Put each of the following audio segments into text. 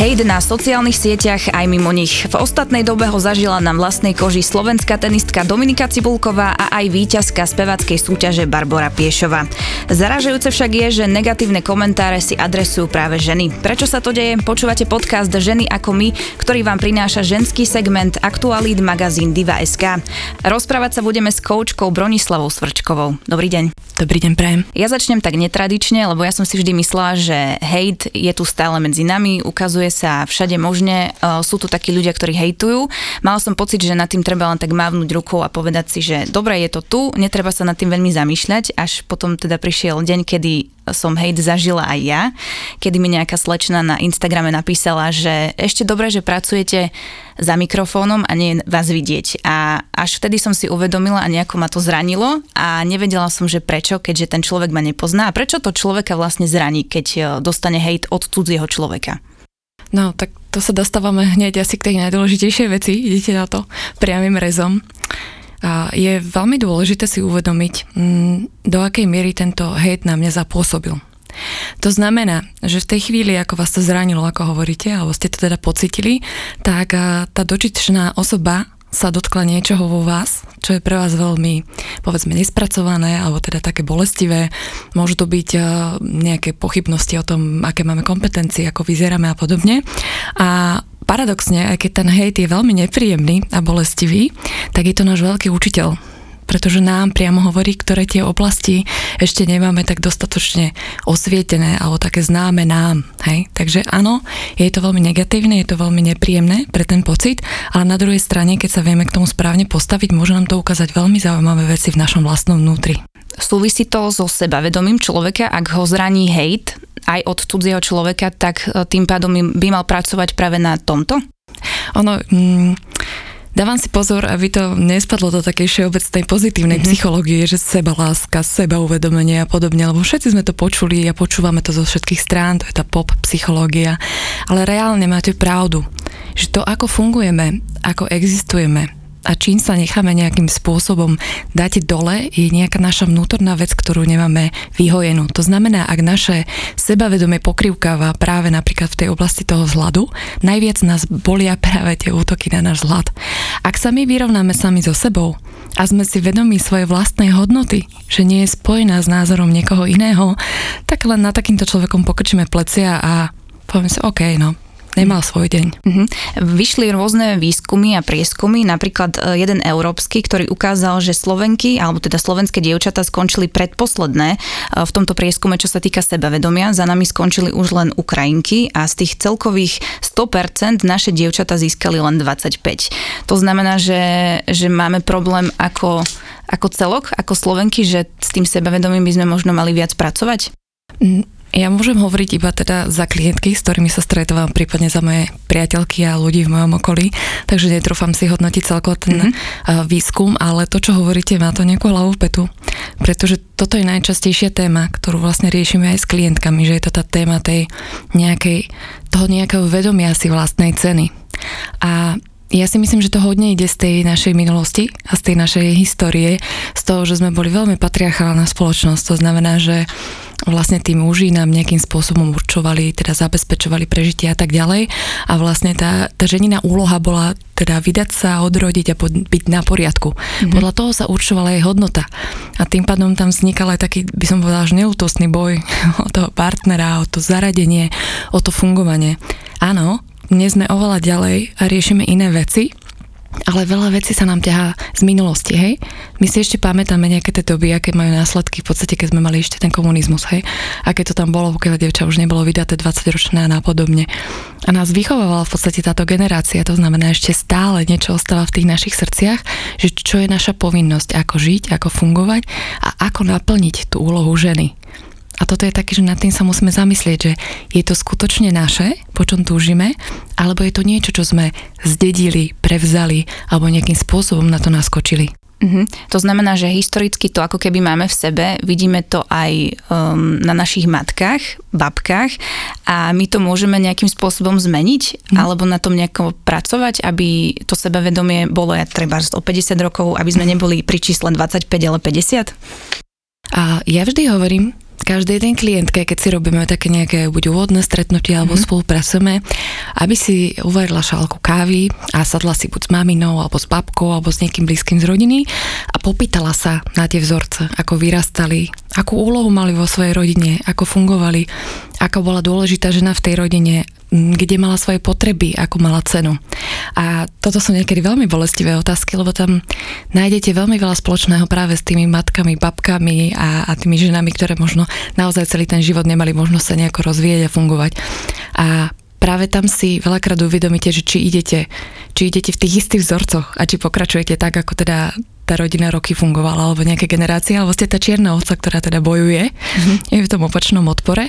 Hejt na sociálnych sieťach aj mimo nich. V ostatnej dobe ho zažila na vlastnej koži slovenská tenistka Dominika Cibulková a aj víťazka spevackej súťaže Barbara Piešova. Zaražujúce však je, že negatívne komentáre si adresujú práve ženy. Prečo sa to deje? Počúvate podcast Ženy ako my, ktorý vám prináša ženský segment Aktualít magazín Diva.sk. Rozprávať sa budeme s koučkou Bronislavou Svrčkovou. Dobrý deň. Dobrý deň, prajem. Ja začnem tak netradične, lebo ja som si vždy myslela, že hejt je tu stále medzi nami, ukazuje sa všade možne, e, sú tu takí ľudia, ktorí hejtujú. Mala som pocit, že nad tým treba len tak mávnuť rukou a povedať si, že dobre, je to tu, netreba sa nad tým veľmi zamýšľať, až potom teda prišiel deň, kedy som hejt zažila aj ja, kedy mi nejaká slečna na Instagrame napísala, že ešte dobre, že pracujete za mikrofónom a nie vás vidieť. A až vtedy som si uvedomila a nejako ma to zranilo a nevedela som, že prečo, keďže ten človek ma nepozná a prečo to človeka vlastne zraní, keď e, dostane hejt od cudzieho človeka. No, tak to sa dostávame hneď asi k tej najdôležitejšej veci, idete na to priamým rezom. A je veľmi dôležité si uvedomiť, mm, do akej miery tento hejt na mňa zapôsobil. To znamená, že v tej chvíli, ako vás to zranilo, ako hovoríte, alebo ste to teda pocitili, tak tá dočičná osoba sa dotkla niečoho vo vás, čo je pre vás veľmi, povedzme, nespracované, alebo teda také bolestivé. Môžu to byť nejaké pochybnosti o tom, aké máme kompetencie, ako vyzeráme a podobne. A paradoxne, aj keď ten hejt je veľmi nepríjemný a bolestivý, tak je to náš veľký učiteľ, pretože nám priamo hovorí, ktoré tie oblasti ešte nemáme tak dostatočne osvietené alebo také známe nám. Hej? Takže áno, je to veľmi negatívne, je to veľmi nepríjemné pre ten pocit, ale na druhej strane, keď sa vieme k tomu správne postaviť, môže nám to ukázať veľmi zaujímavé veci v našom vlastnom vnútri. Súvisí to so sebavedomím človeka, ak ho zraní hejt, aj od cudzieho človeka, tak e, tým pádom by mal pracovať práve na tomto? Ono, mm, dávam si pozor, aby to nespadlo do takej všeobecnej pozitívnej mm-hmm. psychológie, že seba láska, seba uvedomenie a podobne, lebo všetci sme to počuli a počúvame to zo všetkých strán, to je tá pop psychológia, ale reálne máte pravdu, že to, ako fungujeme, ako existujeme, a čím sa necháme nejakým spôsobom dať dole, je nejaká naša vnútorná vec, ktorú nemáme vyhojenú. To znamená, ak naše sebavedomie pokrývkáva práve napríklad v tej oblasti toho vzhľadu, najviac nás bolia práve tie útoky na náš vzhľad. Ak sa my vyrovnáme sami so sebou a sme si vedomí svojej vlastnej hodnoty, že nie je spojená s názorom niekoho iného, tak len na takýmto človekom pokrčíme plecia a povieme si, OK, no, nemal svoj deň. Mm-hmm. Vyšli rôzne výskumy a prieskumy, napríklad e, jeden európsky, ktorý ukázal, že Slovenky, alebo teda slovenské dievčatá skončili predposledné e, v tomto prieskume, čo sa týka sebavedomia. Za nami skončili už len Ukrajinky a z tých celkových 100% naše dievčatá získali len 25. To znamená, že, že máme problém ako, ako celok, ako Slovenky, že s tým sebavedomím by sme možno mali viac pracovať? Ja môžem hovoriť iba teda za klientky, s ktorými sa stretávam, prípadne za moje priateľky a ľudí v mojom okolí, takže netrúfam si hodnotiť celkovo ten mm-hmm. výskum, ale to, čo hovoríte, má to nejakú hlavu petu, pretože toto je najčastejšia téma, ktorú vlastne riešime aj s klientkami, že je to tá téma tej nejakej, toho nejakého vedomia si vlastnej ceny. A ja si myslím, že to hodne ide z tej našej minulosti a z tej našej histórie, z toho, že sme boli veľmi patriarchálna spoločnosť. To znamená, že vlastne tí muži nám nejakým spôsobom určovali, teda zabezpečovali prežitie a tak ďalej. A vlastne tá, tá ženina úloha bola teda vydať sa, odrodiť a pod, byť na poriadku. Mm-hmm. Podľa toho sa určovala jej hodnota. A tým pádom tam vznikal aj taký, by som povedala, až neútostný boj o toho partnera, o to zaradenie, o to fungovanie. Áno, dnes sme oveľa ďalej a riešime iné veci, ale veľa vecí sa nám ťahá z minulosti, hej? My si ešte pamätáme nejaké tie doby, aké majú následky v podstate, keď sme mali ešte ten komunizmus, hej? Aké to tam bolo, pokiaľ dievča už nebolo vydaté 20 ročné a napodobne. A nás vychovávala v podstate táto generácia, to znamená ešte stále niečo ostáva v tých našich srdciach, že čo je naša povinnosť, ako žiť, ako fungovať a ako naplniť tú úlohu ženy. A toto je také, že nad tým sa musíme zamyslieť, že je to skutočne naše, po čom túžime, alebo je to niečo, čo sme zdedili, prevzali alebo nejakým spôsobom na to naskočili. Mm-hmm. To znamená, že historicky to ako keby máme v sebe, vidíme to aj um, na našich matkách, babkách a my to môžeme nejakým spôsobom zmeniť mm. alebo na tom nejako pracovať, aby to sebavedomie bolo ja treba o 50 rokov, aby sme neboli pri čísle 25, ale 50? A ja vždy hovorím, každej ten klientke, keď si robíme také nejaké buď úvodné stretnutie alebo mm-hmm. spolupracujeme, aby si uvarila šálku kávy a sadla si buď s maminou alebo s babkou alebo s niekým blízkym z rodiny a popýtala sa na tie vzorce, ako vyrastali, akú úlohu mali vo svojej rodine, ako fungovali, ako bola dôležitá žena v tej rodine, kde mala svoje potreby, ako mala cenu. A toto sú niekedy veľmi bolestivé otázky, lebo tam nájdete veľmi veľa spoločného práve s tými matkami, babkami a, a tými ženami, ktoré možno naozaj celý ten život nemali možnosť sa nejako rozvíjať a fungovať. A práve tam si veľakrát uvedomíte, že či idete, či idete v tých istých vzorcoch a či pokračujete tak, ako teda tá rodina roky fungovala, alebo nejaké generácie, alebo ste tá čierna ovca, ktorá teda bojuje, mm-hmm. je v tom opačnom odpore.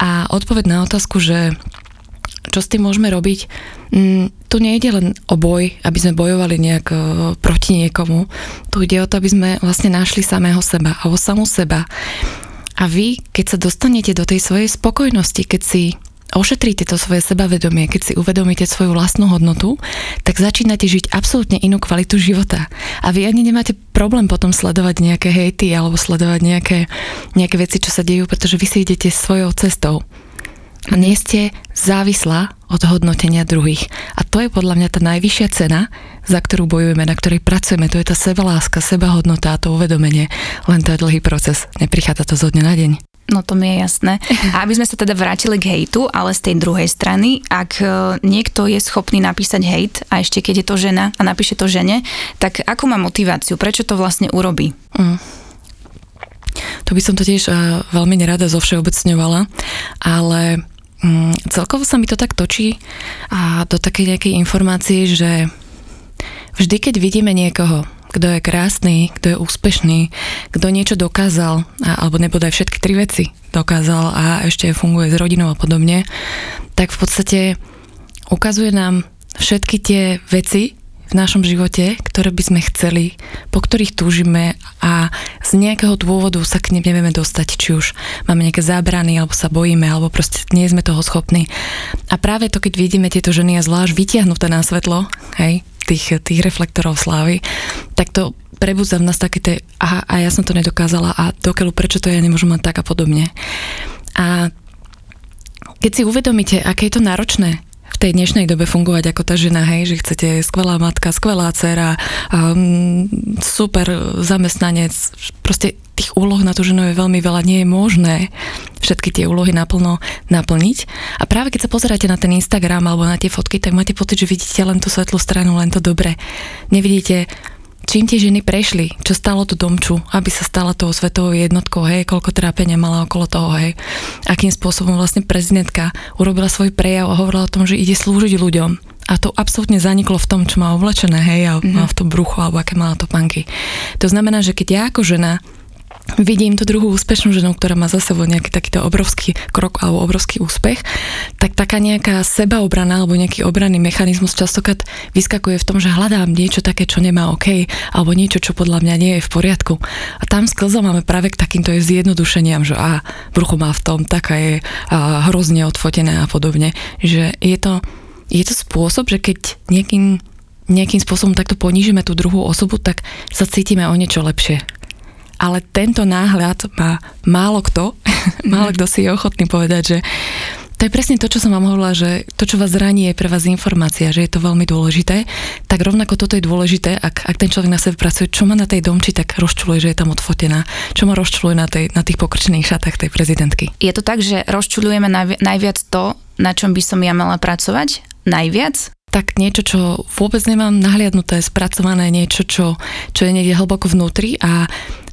A odpoveď na otázku, že čo s tým môžeme robiť? Mm, tu nejde len o boj, aby sme bojovali nejak uh, proti niekomu. Tu ide o to, aby sme vlastne našli samého seba alebo samú seba. A vy, keď sa dostanete do tej svojej spokojnosti, keď si ošetríte to svoje sebavedomie, keď si uvedomíte svoju vlastnú hodnotu, tak začínate žiť absolútne inú kvalitu života. A vy ani nemáte problém potom sledovať nejaké hejty alebo sledovať nejaké, nejaké veci, čo sa dejú, pretože vy si idete svojou cestou a nie ste závislá od hodnotenia druhých. A to je podľa mňa tá najvyššia cena, za ktorú bojujeme, na ktorej pracujeme. To je tá sebaláska, sebahodnota a to uvedomenie. Len to je dlhý proces. Neprichádza to zo dňa na deň. No to mi je jasné. A aby sme sa teda vrátili k hejtu, ale z tej druhej strany, ak e, niekto je schopný napísať hejt a ešte keď je to žena a napíše to žene, tak ako má motiváciu? Prečo to vlastne urobí? Mm. To by som to tiež uh, veľmi nerada zovšeobecňovala, ale um, celkovo sa mi to tak točí a do takej nejakej informácie, že vždy, keď vidíme niekoho, kto je krásny, kto je úspešný, kto niečo dokázal, alebo nebodaj všetky tri veci dokázal a ešte funguje s rodinou a podobne, tak v podstate ukazuje nám všetky tie veci, v našom živote, ktoré by sme chceli, po ktorých túžime a z nejakého dôvodu sa k nem nevieme dostať, či už máme nejaké zábrany, alebo sa bojíme, alebo proste nie sme toho schopní. A práve to, keď vidíme tieto ženy a zvlášť vytiahnuté na svetlo, hej, tých, tých reflektorov slávy, tak to prebudza v nás také tie, aha, a ja som to nedokázala a dokeľu, prečo to ja nemôžem mať tak a podobne. A keď si uvedomíte, aké je to náročné tej dnešnej dobe fungovať ako tá žena, hej, že chcete skvelá matka, skvelá dcera, um, super zamestnanec, proste tých úloh na tú ženu je veľmi veľa, nie je možné všetky tie úlohy naplno naplniť. A práve keď sa pozeráte na ten Instagram alebo na tie fotky, tak máte pocit, že vidíte len tú svetlú stranu, len to dobre. Nevidíte čím tie ženy prešli, čo stalo tú domču, aby sa stala tou svetovou jednotkou, hej, koľko trápenia mala okolo toho, hej, akým spôsobom vlastne prezidentka urobila svoj prejav a hovorila o tom, že ide slúžiť ľuďom. A to absolútne zaniklo v tom, čo má oblečené, hej, a mm-hmm. v tom bruchu, alebo aké mala to panky. To znamená, že keď ja ako žena vidím tú druhú úspešnú ženu, ktorá má za sebou nejaký takýto obrovský krok alebo obrovský úspech, tak taká nejaká sebaobrana alebo nejaký obranný mechanizmus častokrát vyskakuje v tom, že hľadám niečo také, čo nemá OK, alebo niečo, čo podľa mňa nie je v poriadku. A tam máme práve k takýmto je zjednodušeniam, že a brucho má v tom, taká je a, hrozne odfotené a podobne. Že je to, je to spôsob, že keď nejakým nejakým spôsobom takto ponížime tú druhú osobu, tak sa cítime o niečo lepšie ale tento náhľad má málo kto, málo kto si je ochotný povedať, že to je presne to, čo som vám hovorila, že to, čo vás zraní, je pre vás informácia, že je to veľmi dôležité. Tak rovnako toto je dôležité, ak, ak ten človek na sebe pracuje, čo má na tej domči, tak rozčuluje, že je tam odfotená. Čo ma rozčuluje na, tej, na tých pokrčených šatách tej prezidentky. Je to tak, že rozčulujeme najviac to, na čom by som ja mala pracovať? Najviac? tak niečo, čo vôbec nemám nahliadnuté, spracované, niečo, čo, čo je niekde hlboko vnútri a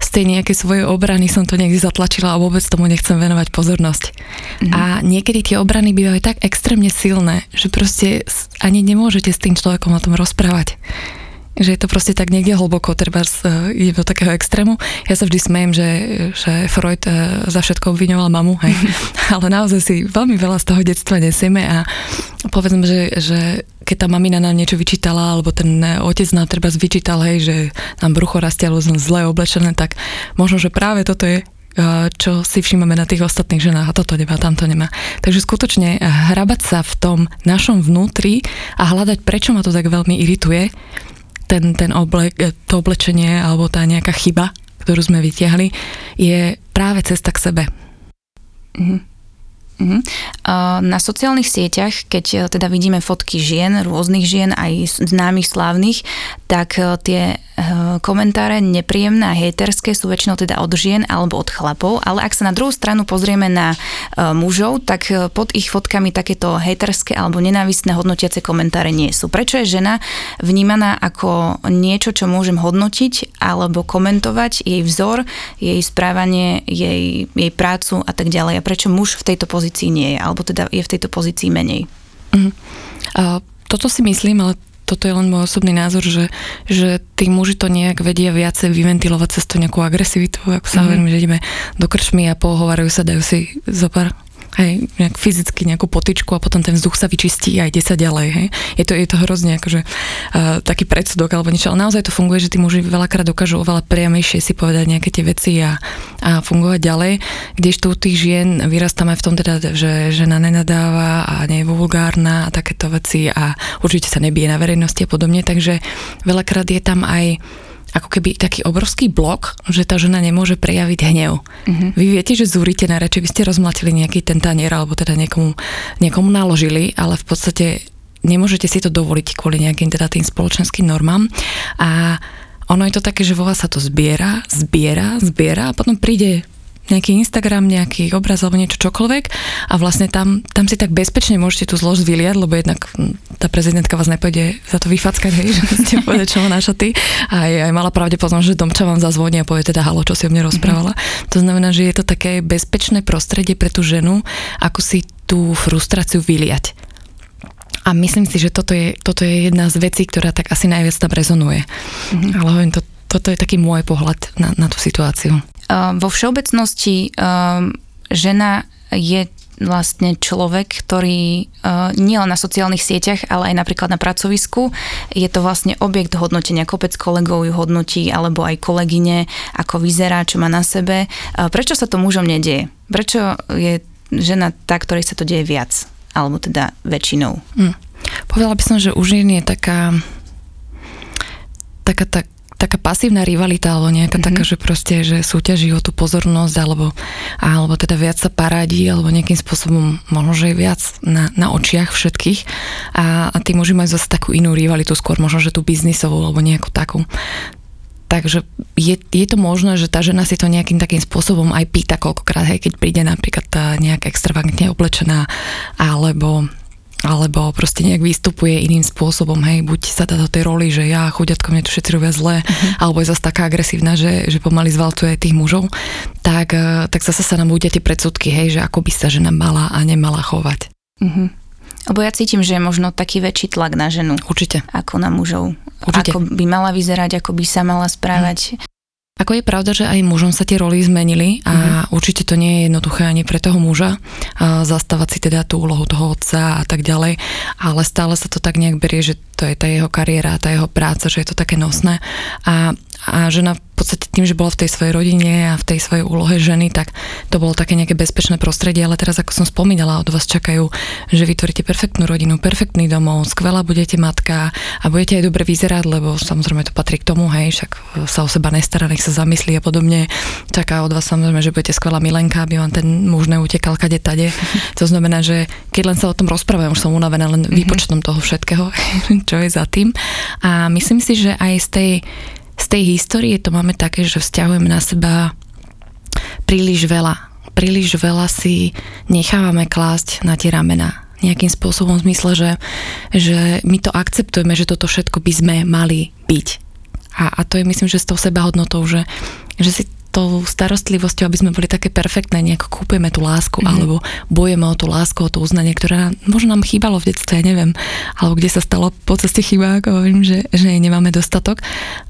z tej nejakej svojej obrany som to niekde zatlačila a vôbec tomu nechcem venovať pozornosť. Mm-hmm. A niekedy tie obrany bývajú tak extrémne silné, že proste ani nemôžete s tým človekom o tom rozprávať. Že je to proste tak niekde hlboko, treba je do takého extrému. Ja sa vždy smejem, že, že Freud e, za všetko obviňoval mamu, hej. ale naozaj si veľmi veľa z toho detstva nesieme a povedzme, že, že keď tá mamina nám niečo vyčítala, alebo ten otec nám treba vyčítal, hej, že nám brucho sme zle oblečené, tak možno, že práve toto je čo si všímame na tých ostatných ženách a toto nemá, tamto nemá. Takže skutočne hrabať sa v tom našom vnútri a hľadať, prečo ma to tak veľmi irituje, ten, ten oblek, to oblečenie alebo tá nejaká chyba, ktorú sme vytiahli, je práve cesta k sebe. Mm-hmm. Uh-huh. Na sociálnych sieťach, keď e, teda vidíme fotky žien, rôznych žien, aj známych, slávnych, tak e, tie e, komentáre nepríjemné a hejterské sú väčšinou teda od žien alebo od chlapov, ale ak sa na druhú stranu pozrieme na mužov, tak pod ich fotkami takéto hejterské alebo nenávistné hodnotiace komentáre nie sú. Prečo je žena vnímaná ako niečo, čo môžem hodnotiť alebo komentovať, jej vzor, jej správanie, jej, jej prácu a tak ďalej. A prečo muž v tejto pozícii pozícii nie je, alebo teda je v tejto pozícii menej. Uh-huh. A toto si myslím, ale toto je len môj osobný názor, že, že tí muži to nejak vedia viacej vyventilovať cez to nejakú agresivitu, ako sa mm-hmm. hovorím, že ideme do krčmy a pohovárajú sa, dajú si zopár hej, nejak fyzicky nejakú potičku a potom ten vzduch sa vyčistí a ide ďalej, hej. Je to, je to hrozne akože uh, taký predsudok alebo niečo, ale naozaj to funguje, že tí muži veľakrát dokážu oveľa priamejšie si povedať nejaké tie veci a, a fungovať ďalej, kdežto u tých žien vyrastáme v tom teda, že žena nenadáva a nie je vulgárna a takéto veci a určite sa nebije na verejnosti a podobne, takže veľakrát je tam aj ako keby taký obrovský blok, že tá žena nemôže prejaviť hnev. Uh-huh. Vy viete, že zúrite na reči, vy ste rozmlatili nejaký ten tanier, alebo teda niekomu, niekomu naložili, ale v podstate nemôžete si to dovoliť kvôli nejakým teda tým spoločenským normám. A ono je to také, že vo vás sa to zbiera, zbiera, zbiera a potom príde nejaký Instagram, nejaký obraz alebo niečo čokoľvek a vlastne tam, tam si tak bezpečne môžete tú zlož vyliať, lebo jednak hm, tá prezidentka vás nepôjde za to vyfackať, hej, že ste povedať, čo má na šaty a je aj mala pravdepodobnosť, že domča vám zazvoní a povie teda halo, čo si o mne rozprávala. Mm-hmm. To znamená, že je to také bezpečné prostredie pre tú ženu, ako si tú frustráciu vyliať. A myslím si, že toto je, toto je jedna z vecí, ktorá tak asi najviac tam rezonuje. Mm-hmm. Ale hovorím, to, toto je taký môj pohľad na, na tú situáciu. Ehm, vo všeobecnosti ehm, žena je vlastne človek, ktorý uh, nie len na sociálnych sieťach, ale aj napríklad na pracovisku je to vlastne objekt hodnotenia. Kopec kolegov ju hodnotí, alebo aj kolegyne, ako vyzerá, čo má na sebe. Uh, prečo sa to mužom nedieje? Prečo je žena tá, ktorej sa to deje viac? Alebo teda väčšinou? Hm. Povedala by som, že už je taká taká tak taká pasívna rivalita alebo nejaká mm-hmm. taká, že proste, že súťaží o tú pozornosť alebo, alebo teda viac sa paradí alebo nejakým spôsobom možno, že je viac na, na očiach všetkých a, a tí muži majú zase takú inú rivalitu, skôr možno, že tú biznisovú alebo nejakú takú. Takže je, je to možné, že tá žena si to nejakým takým spôsobom aj pýta koľkokrát, hej, keď príde napríklad tá nejak extravagantne oblečená, alebo alebo proste nejak vystupuje iným spôsobom, hej, buď sa dá do tej roli, že ja chuďatko, mne to všetci robia zle, uh-huh. alebo je zase taká agresívna, že, že pomaly zvalcuje tých mužov, tak, eh, tak zase sa nám bude tie predsudky, hej, že ako by sa žena mala a nemala chovať. Uh-huh. Lebo ja cítim, že je možno taký väčší tlak na ženu. Určite. Ako na mužov. Určite. Ako by mala vyzerať, ako by sa mala správať. Ako je pravda, že aj mužom sa tie roly zmenili a mm-hmm. určite to nie je jednoduché ani pre toho muža zastávať si teda tú úlohu toho otca a tak ďalej, ale stále sa to tak nejak berie, že to je tá jeho kariéra, tá jeho práca, že je to také nosné a, a žena podstate tým, že bola v tej svojej rodine a v tej svojej úlohe ženy, tak to bolo také nejaké bezpečné prostredie, ale teraz ako som spomínala, od vás čakajú, že vytvoríte perfektnú rodinu, perfektný domov, skvelá budete matka a budete aj dobre vyzerať, lebo samozrejme to patrí k tomu, hej, však sa o seba nestará, nech sa zamyslí a podobne. Čaká od vás samozrejme, že budete skvelá milenka, aby vám ten muž neutekal kade tade. To znamená, že keď len sa o tom rozprávam, už som unavená len mhm. výpočtom toho všetkého, čo je za tým. A myslím si, že aj z tej z tej histórie to máme také, že vzťahujeme na seba príliš veľa. Príliš veľa si nechávame klásť na tie ramena. Nejakým spôsobom v zmysle, že, že my to akceptujeme, že toto všetko by sme mali byť. A, a to je myslím, že s tou sebahodnotou, že, že si tou starostlivosťou, aby sme boli také perfektné, nejak kúpeme tú lásku, mm-hmm. alebo bojeme o tú lásku, o to uznanie, ktoré možno nám chýbalo v detstve, ja neviem, alebo kde sa stalo po ceste chyba, ako hovorím, že, že nemáme dostatok,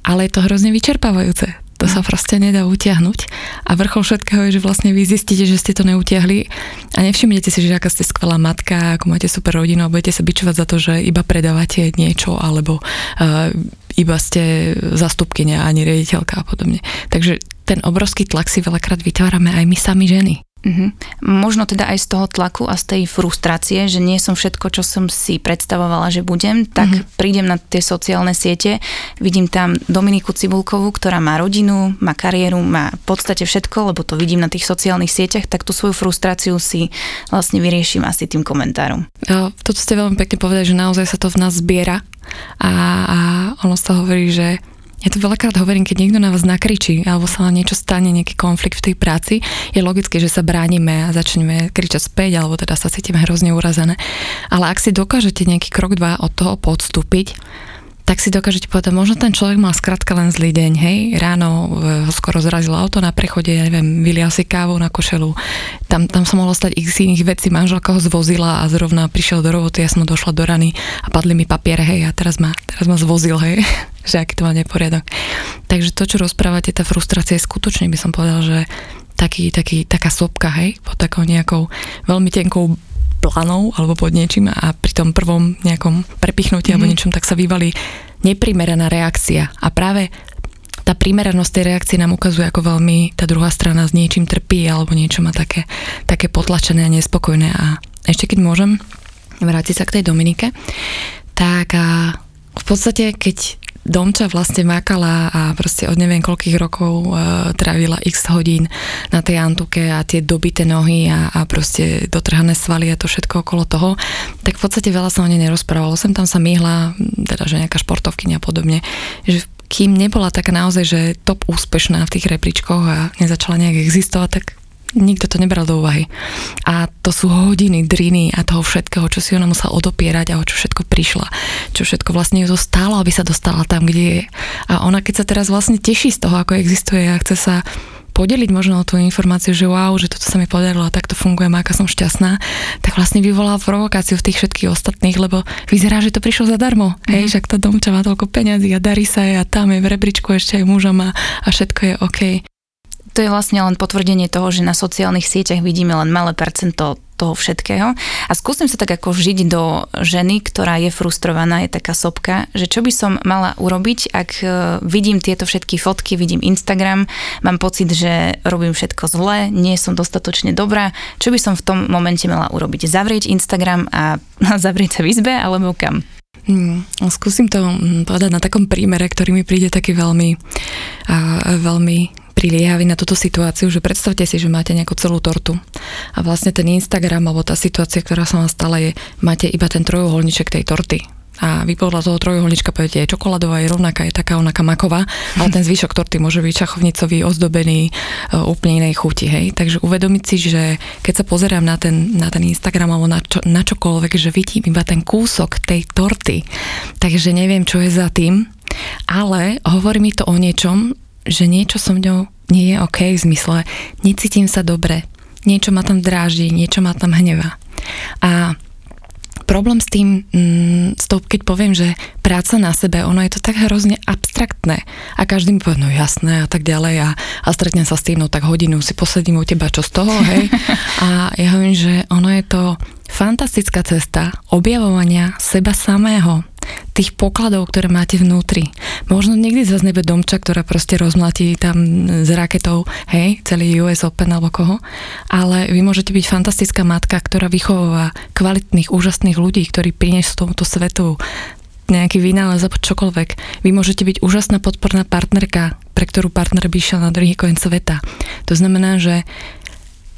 ale je to hrozne vyčerpávajúce to sa proste nedá utiahnuť. A vrchol všetkého je, že vlastne vy zistíte, že ste to neutiahli a nevšimnete si, že aká ste skvelá matka, ako máte super rodinu a budete sa bičovať za to, že iba predávate niečo alebo uh, iba ste zastupkynia ani riaditeľka a podobne. Takže ten obrovský tlak si veľakrát vytvárame aj my sami ženy. Uh-huh. Možno teda aj z toho tlaku a z tej frustrácie, že nie som všetko, čo som si predstavovala, že budem, tak uh-huh. prídem na tie sociálne siete, vidím tam Dominiku Cibulkovú, ktorá má rodinu, má kariéru, má v podstate všetko, lebo to vidím na tých sociálnych sieťach, tak tú svoju frustráciu si vlastne vyrieším asi tým komentárom. Ja, toto ste veľmi pekne povedali, že naozaj sa to v nás zbiera a, a ono sa hovorí, že ja to veľakrát hovorím, keď niekto na vás nakričí alebo sa vám niečo stane, nejaký konflikt v tej práci, je logické, že sa bránime a začneme kričať späť alebo teda sa cítime hrozne urazené. Ale ak si dokážete nejaký krok dva od toho podstúpiť, tak si dokážete povedať, možno ten človek mal skrátka len zlý deň, hej, ráno ho skoro zrazilo auto na prechode, ja neviem, vylial si kávu na košelu, tam, tam sa mohlo stať x iných vecí, manželka ho zvozila a zrovna prišiel do roboty, ja som došla do rany a padli mi papiere, hej, a teraz ma, teraz ma zvozil, hej, že aký to má neporiadok. Takže to, čo rozprávate, tá frustrácia je skutočne, by som povedal, že taký, taký, taká sopka, hej, pod takou nejakou veľmi tenkou planou alebo pod niečím a pri tom prvom nejakom prepichnutí mm. alebo mhm. niečom, tak sa vyvalí neprimeraná reakcia. A práve tá primeranosť tej reakcie nám ukazuje, ako veľmi tá druhá strana s niečím trpí alebo niečo má také, také potlačené a nespokojné. A ešte keď môžem vrátiť sa k tej Dominike, tak a v podstate, keď Domča vlastne makala a proste od neviem koľkých rokov uh, trávila x hodín na tej antuke a tie dobité nohy a, a proste dotrhané svaly a to všetko okolo toho, tak v podstate veľa sa o nej nerozprávalo. Sem tam sa myhla, teda že nejaká športovkyňa a podobne, že kým nebola taká naozaj, že top úspešná v tých repličkoch a nezačala nejak existovať, tak nikto to nebral do úvahy. A to sú hodiny, driny a toho všetkého, čo si ona musela odopierať a o čo všetko prišla. Čo všetko vlastne ju to stálo, aby sa dostala tam, kde je. A ona keď sa teraz vlastne teší z toho, ako existuje a chce sa podeliť možno o tú informáciu, že wow, že toto sa mi podarilo a takto fungujem, aká som šťastná, tak vlastne vyvolá provokáciu v tých všetkých ostatných, lebo vyzerá, že to prišlo zadarmo. Mm. Hej, že tá domča má toľko peňazí a darí sa jej a tam je v rebríčku ešte aj mužom a, a všetko je OK to je vlastne len potvrdenie toho, že na sociálnych sieťach vidíme len malé percento toho všetkého. A skúsim sa tak ako vžiť do ženy, ktorá je frustrovaná, je taká sopka, že čo by som mala urobiť, ak e, vidím tieto všetky fotky, vidím Instagram, mám pocit, že robím všetko zle, nie som dostatočne dobrá, čo by som v tom momente mala urobiť? Zavrieť Instagram a zavrieť sa v izbe, alebo kam? Hmm, skúsim to mm, povedať na takom prímere, ktorý mi príde taký veľmi, uh, veľmi priliehaví na túto situáciu, že predstavte si, že máte nejakú celú tortu a vlastne ten Instagram alebo tá situácia, ktorá sa vám stala je, máte iba ten trojuholníček tej torty a vy podľa toho trojuholníčka poviete, je čokoládová, je rovnaká, je taká onaká maková, ale ten zvyšok torty môže byť čachovnicový, ozdobený, e, úplne inej chuti, hej. Takže uvedomiť si, že keď sa pozerám na ten, na ten Instagram alebo na, čo, na čokoľvek, že vidím iba ten kúsok tej torty, takže neviem, čo je za tým, ale hovorí mi to o niečom, že niečo so mňou nie je OK v zmysle, necítim sa dobre, niečo ma tam dráždi, niečo ma tam hneva. A problém s tým, mm, s tou, keď poviem, že práca na sebe, ono je to tak hrozne abstraktné a každý mi povie, no jasné a tak ďalej a, a stretnem sa s tým, no tak hodinu si posedím u teba, čo z toho, hej. A ja hovorím, že ono je to fantastická cesta objavovania seba samého, tých pokladov, ktoré máte vnútri. Možno niekdy zase nebude domča, ktorá proste rozmlatí tam s raketou, hej, celý US Open alebo koho, ale vy môžete byť fantastická matka, ktorá vychováva kvalitných, úžasných ľudí, ktorí prinesú tomuto svetu nejaký vynález alebo čokoľvek. Vy môžete byť úžasná podporná partnerka, pre ktorú partner by išiel na druhý koniec sveta. To znamená, že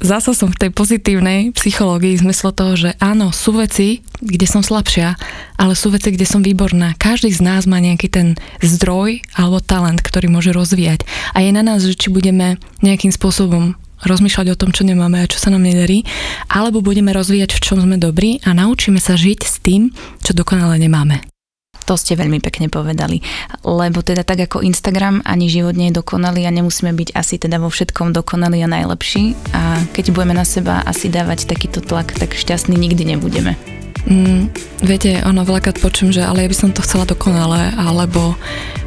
zasa som v tej pozitívnej psychológii zmysle toho, že áno, sú veci, kde som slabšia, ale sú veci, kde som výborná. Každý z nás má nejaký ten zdroj alebo talent, ktorý môže rozvíjať. A je na nás, že či budeme nejakým spôsobom rozmýšľať o tom, čo nemáme a čo sa nám nedarí, alebo budeme rozvíjať, v čom sme dobrí a naučíme sa žiť s tým, čo dokonale nemáme. To ste veľmi pekne povedali. Lebo teda tak ako Instagram ani život nie je dokonalý a nemusíme byť asi teda vo všetkom dokonalí a najlepší. A keď budeme na seba asi dávať takýto tlak, tak šťastní nikdy nebudeme. Mm, viete, ono veľakrát počujem, že ale ja by som to chcela dokonale, alebo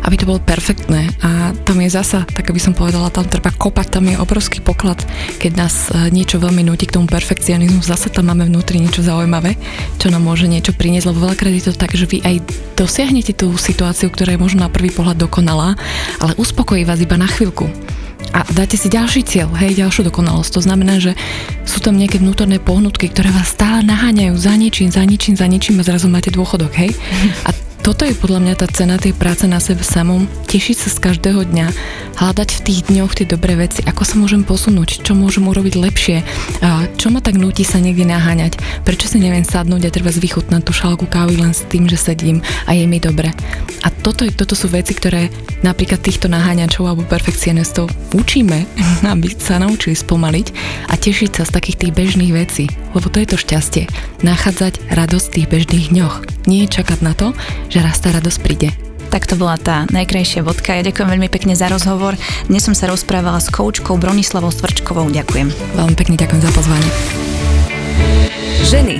aby to bolo perfektné. A tam je zasa, tak aby som povedala, tam treba kopať, tam je obrovský poklad, keď nás e, niečo veľmi nutí k tomu perfekcionizmu, zase tam máme vnútri niečo zaujímavé, čo nám môže niečo priniesť, lebo veľakrát je to tak, že vy aj dosiahnete tú situáciu, ktorá je možno na prvý pohľad dokonalá, ale uspokojí vás iba na chvíľku a dáte si ďalší cieľ, hej, ďalšiu dokonalosť. To znamená, že sú tam nejaké vnútorné pohnutky, ktoré vás stále naháňajú za ničím, za ničím, za ničím a zrazu máte dôchodok, hej. A toto je podľa mňa tá cena tej práce na sebe samom, tešiť sa z každého dňa, hľadať v tých dňoch tie dobré veci, ako sa môžem posunúť, čo môžem urobiť lepšie, čo ma tak nutí sa niekde naháňať, prečo si neviem sadnúť a treba vychutnať tú šálku kávy len s tým, že sedím a je mi dobre. A toto, toto sú veci, ktoré napríklad týchto naháňačov alebo perfekcionistov učíme, aby sa naučili spomaliť a tešiť sa z takých tých bežných vecí, lebo to je to šťastie, nachádzať radosť v tých bežných dňoch. Nie čakať na to, že raz tá radosť príde. Tak to bola tá najkrajšia vodka. Ja ďakujem veľmi pekne za rozhovor. Dnes som sa rozprávala s koučkou Bronislavou Stvrčkovou. Ďakujem. Veľmi pekne ďakujem za pozvanie. Ženy.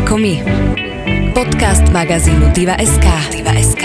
Ako my. Podcast magazínu Diva.sk. Diva.sk.